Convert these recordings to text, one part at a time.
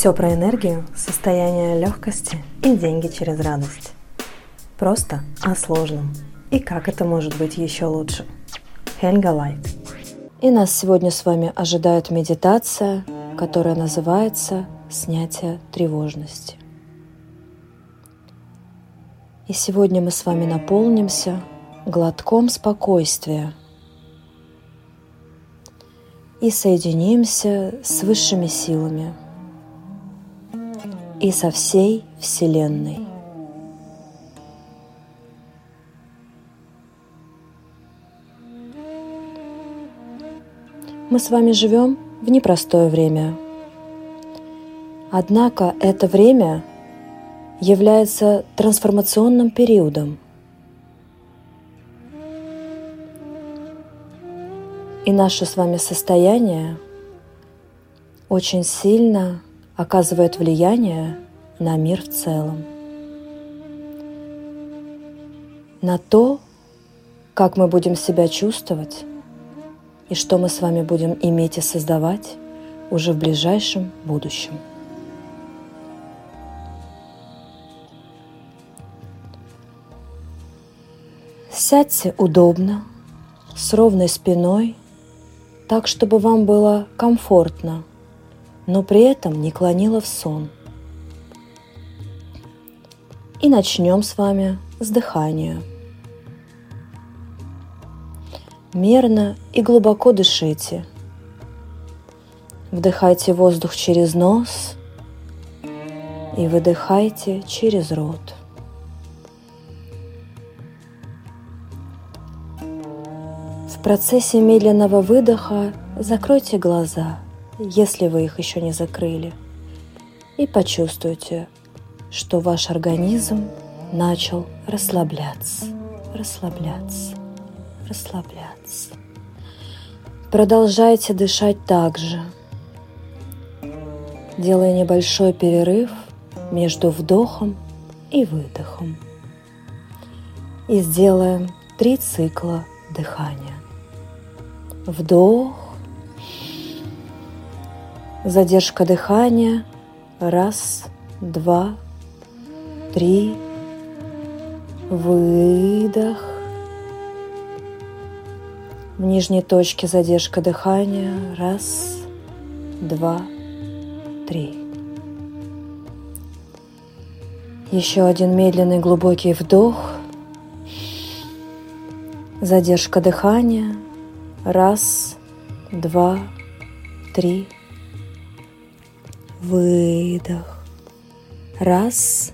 Все про энергию, состояние легкости и деньги через радость. Просто о сложном. И как это может быть еще лучше. Хельга Лайт. И нас сегодня с вами ожидает медитация, которая называется «Снятие тревожности». И сегодня мы с вами наполнимся глотком спокойствия и соединимся с высшими силами и со всей Вселенной. Мы с вами живем в непростое время. Однако это время является трансформационным периодом. И наше с вами состояние очень сильно оказывает влияние на мир в целом. На то, как мы будем себя чувствовать и что мы с вами будем иметь и создавать уже в ближайшем будущем. Сядьте удобно, с ровной спиной, так, чтобы вам было комфортно, но при этом не клонило в сон. И начнем с вами с дыхания. Мерно и глубоко дышите. Вдыхайте воздух через нос и выдыхайте через рот. В процессе медленного выдоха закройте глаза, если вы их еще не закрыли, и почувствуйте, что ваш организм начал расслабляться, расслабляться расслабляться. Продолжайте дышать так же, делая небольшой перерыв между вдохом и выдохом. И сделаем три цикла дыхания. Вдох, задержка дыхания, раз, два, три, выдох, в нижней точке задержка дыхания. Раз, два, три. Еще один медленный глубокий вдох. Задержка дыхания. Раз, два, три. Выдох. Раз,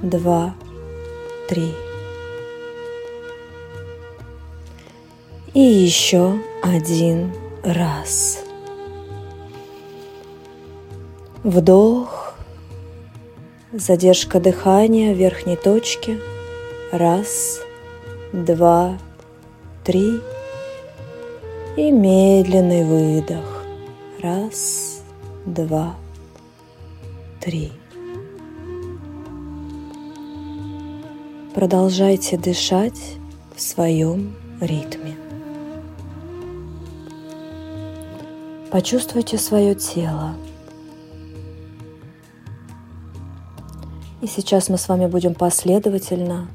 два, три. И еще один раз. Вдох, задержка дыхания в верхней точке. Раз, два, три. И медленный выдох. Раз, два, три. Продолжайте дышать в своем ритме. Почувствуйте свое тело. И сейчас мы с вами будем последовательно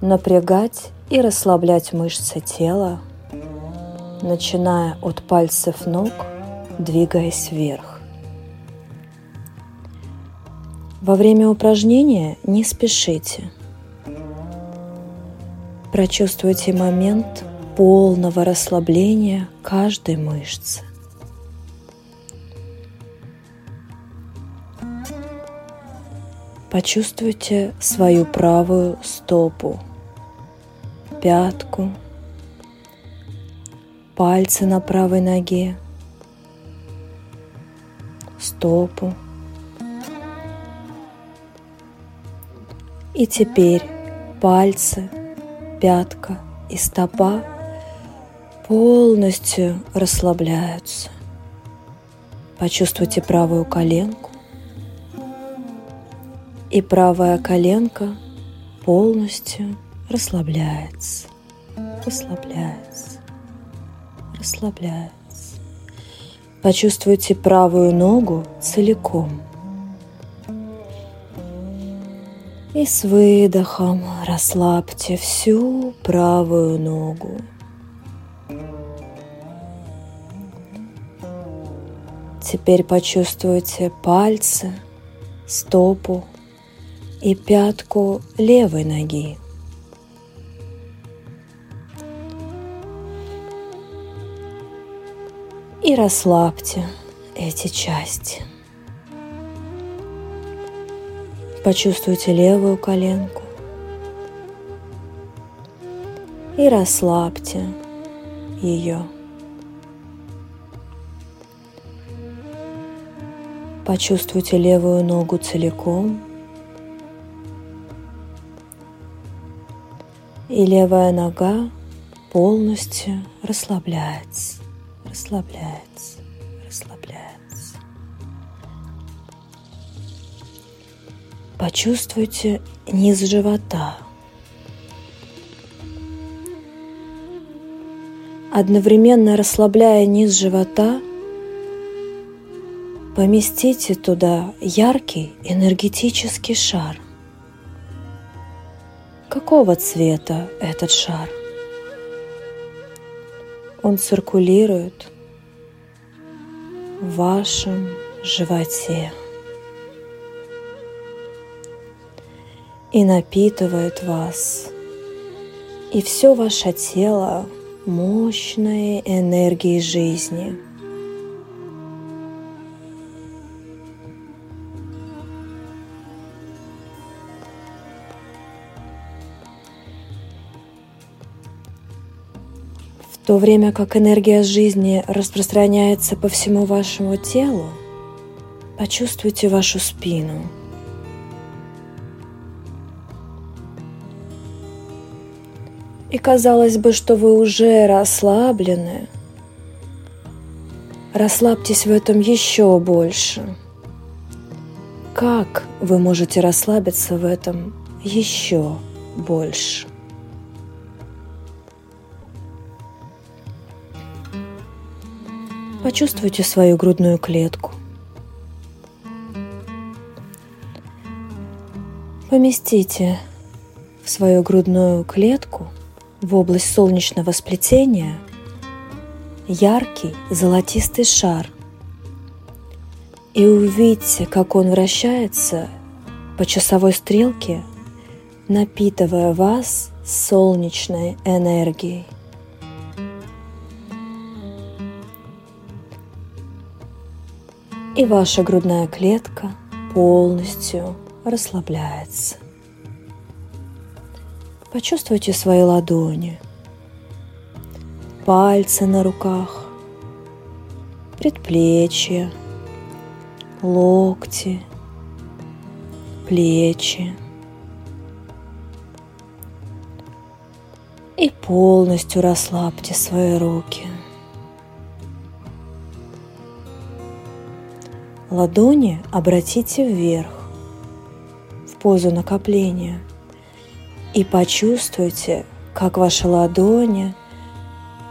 напрягать и расслаблять мышцы тела, начиная от пальцев ног, двигаясь вверх. Во время упражнения не спешите. Прочувствуйте момент полного расслабления каждой мышцы. Почувствуйте свою правую стопу, пятку, пальцы на правой ноге, стопу. И теперь пальцы, пятка и стопа полностью расслабляются. Почувствуйте правую коленку, и правая коленка полностью расслабляется, расслабляется, расслабляется. Почувствуйте правую ногу целиком. И с выдохом расслабьте всю правую ногу. Теперь почувствуйте пальцы, стопу и пятку левой ноги. И расслабьте эти части. Почувствуйте левую коленку и расслабьте ее. Почувствуйте левую ногу целиком. И левая нога полностью расслабляется, расслабляется. Почувствуйте низ живота. Одновременно расслабляя низ живота – Поместите туда яркий энергетический шар. Какого цвета этот шар? Он циркулирует в вашем животе и напитывает вас и все ваше тело мощной энергией жизни – то время как энергия жизни распространяется по всему вашему телу, почувствуйте вашу спину. И казалось бы, что вы уже расслаблены. Расслабьтесь в этом еще больше. Как вы можете расслабиться в этом еще больше? Почувствуйте свою грудную клетку. Поместите в свою грудную клетку в область солнечного сплетения яркий золотистый шар и увидьте, как он вращается по часовой стрелке, напитывая вас солнечной энергией. и ваша грудная клетка полностью расслабляется. Почувствуйте свои ладони, пальцы на руках, предплечья, локти, плечи. И полностью расслабьте свои руки – Ладони обратите вверх, в позу накопления, и почувствуйте, как ваши ладони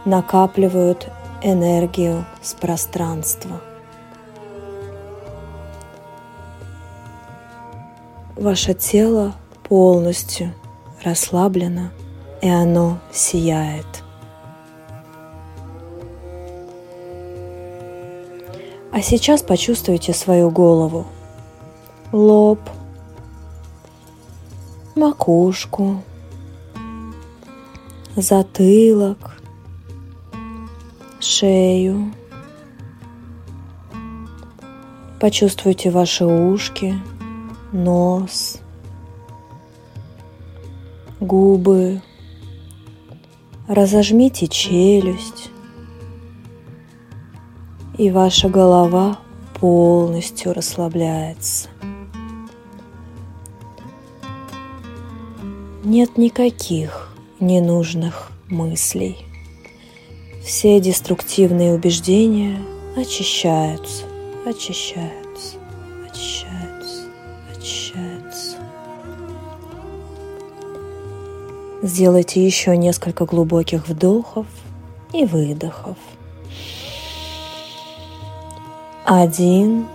накапливают энергию с пространства. Ваше тело полностью расслаблено, и оно сияет. А сейчас почувствуйте свою голову, лоб, макушку, затылок, шею. Почувствуйте ваши ушки, нос, губы. Разожмите челюсть и ваша голова полностью расслабляется. Нет никаких ненужных мыслей. Все деструктивные убеждения очищаются, очищаются, очищаются, очищаются. Сделайте еще несколько глубоких вдохов и выдохов. Один.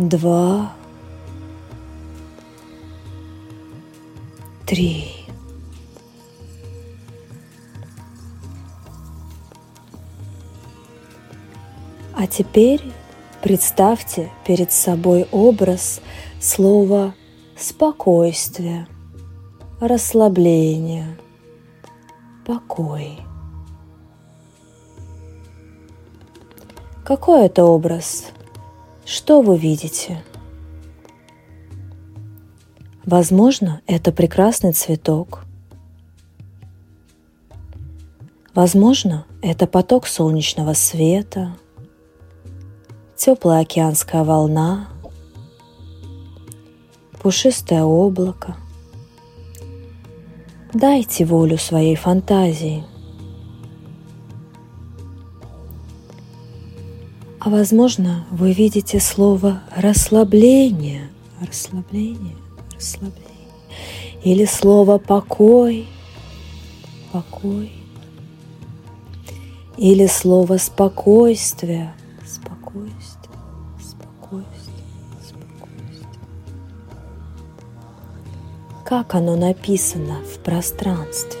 Два. Три. А теперь представьте перед собой образ слова спокойствие, расслабление, покой. Какой это образ? Что вы видите? Возможно, это прекрасный цветок. Возможно, это поток солнечного света – теплая океанская волна, пушистое облако. Дайте волю своей фантазии. А возможно, вы видите слово расслабление, расслабление, расслабление. Или слово покой, покой. Или слово спокойствие, спокойствие, спокойствие, спокойствие. Как оно написано в пространстве.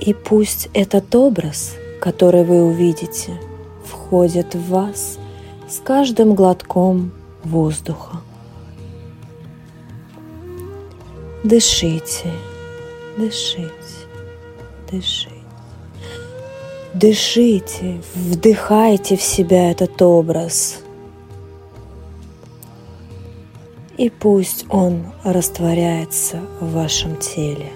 И пусть этот образ, который вы увидите, входит в вас с каждым глотком воздуха. Дышите, дышите, дышите. Дышите, вдыхайте в себя этот образ. И пусть он растворяется в вашем теле.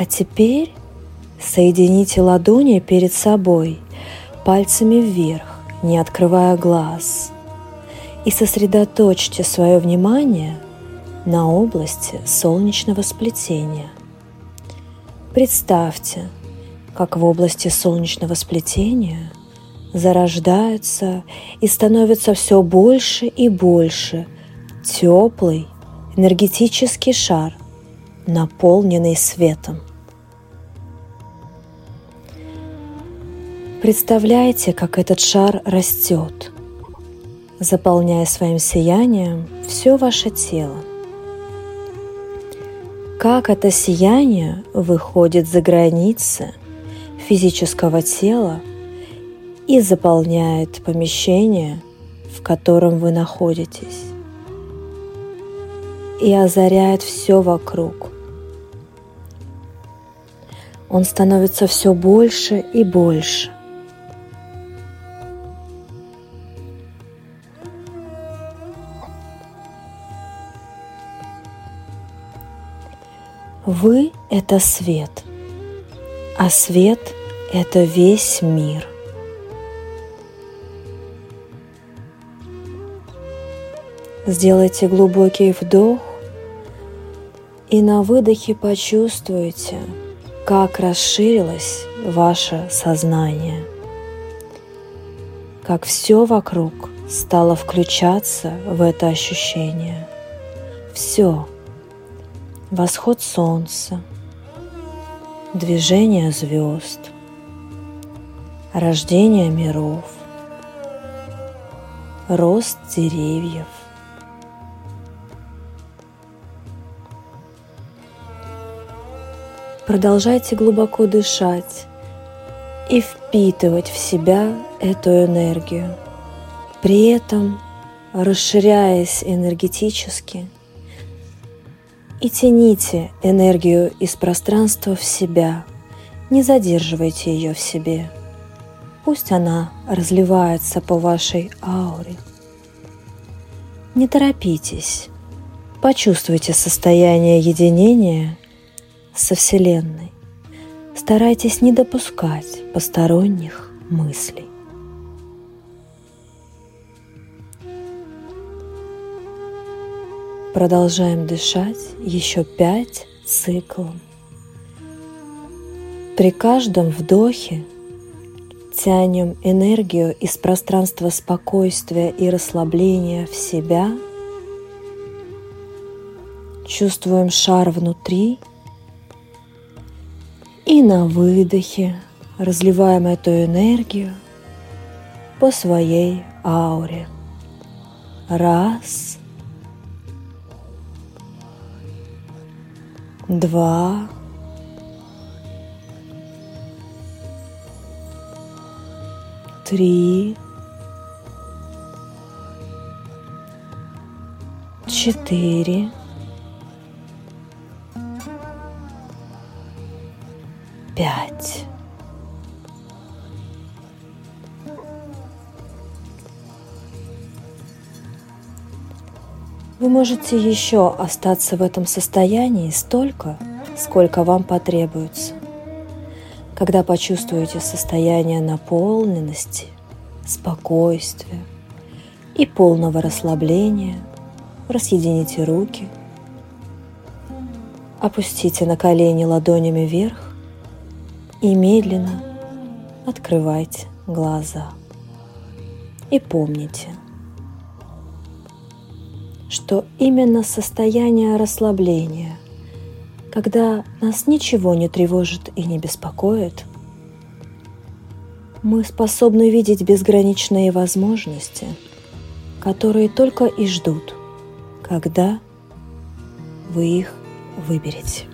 А теперь соедините ладони перед собой, пальцами вверх, не открывая глаз, и сосредоточьте свое внимание – на области солнечного сплетения. Представьте, как в области солнечного сплетения зарождается и становится все больше и больше теплый энергетический шар, наполненный светом. Представляете, как этот шар растет, заполняя своим сиянием все ваше тело как это сияние выходит за границы физического тела и заполняет помещение, в котором вы находитесь, и озаряет все вокруг. Он становится все больше и больше. Вы — это свет, а свет — это весь мир. Сделайте глубокий вдох и на выдохе почувствуйте, как расширилось ваше сознание, как все вокруг стало включаться в это ощущение. Все — восход солнца, движение звезд, рождение миров, рост деревьев. Продолжайте глубоко дышать и впитывать в себя эту энергию, при этом расширяясь энергетически – и тяните энергию из пространства в себя. Не задерживайте ее в себе. Пусть она разливается по вашей ауре. Не торопитесь. Почувствуйте состояние единения со Вселенной. Старайтесь не допускать посторонних мыслей. Продолжаем дышать еще пять циклов. При каждом вдохе тянем энергию из пространства спокойствия и расслабления в себя, чувствуем шар внутри и на выдохе разливаем эту энергию по своей ауре. Раз, два, три, четыре, пять. Вы можете еще остаться в этом состоянии столько, сколько вам потребуется. Когда почувствуете состояние наполненности, спокойствия и полного расслабления, разъедините руки, опустите на колени ладонями вверх и медленно открывайте глаза. И помните – что именно состояние расслабления, когда нас ничего не тревожит и не беспокоит, мы способны видеть безграничные возможности, которые только и ждут, когда вы их выберете.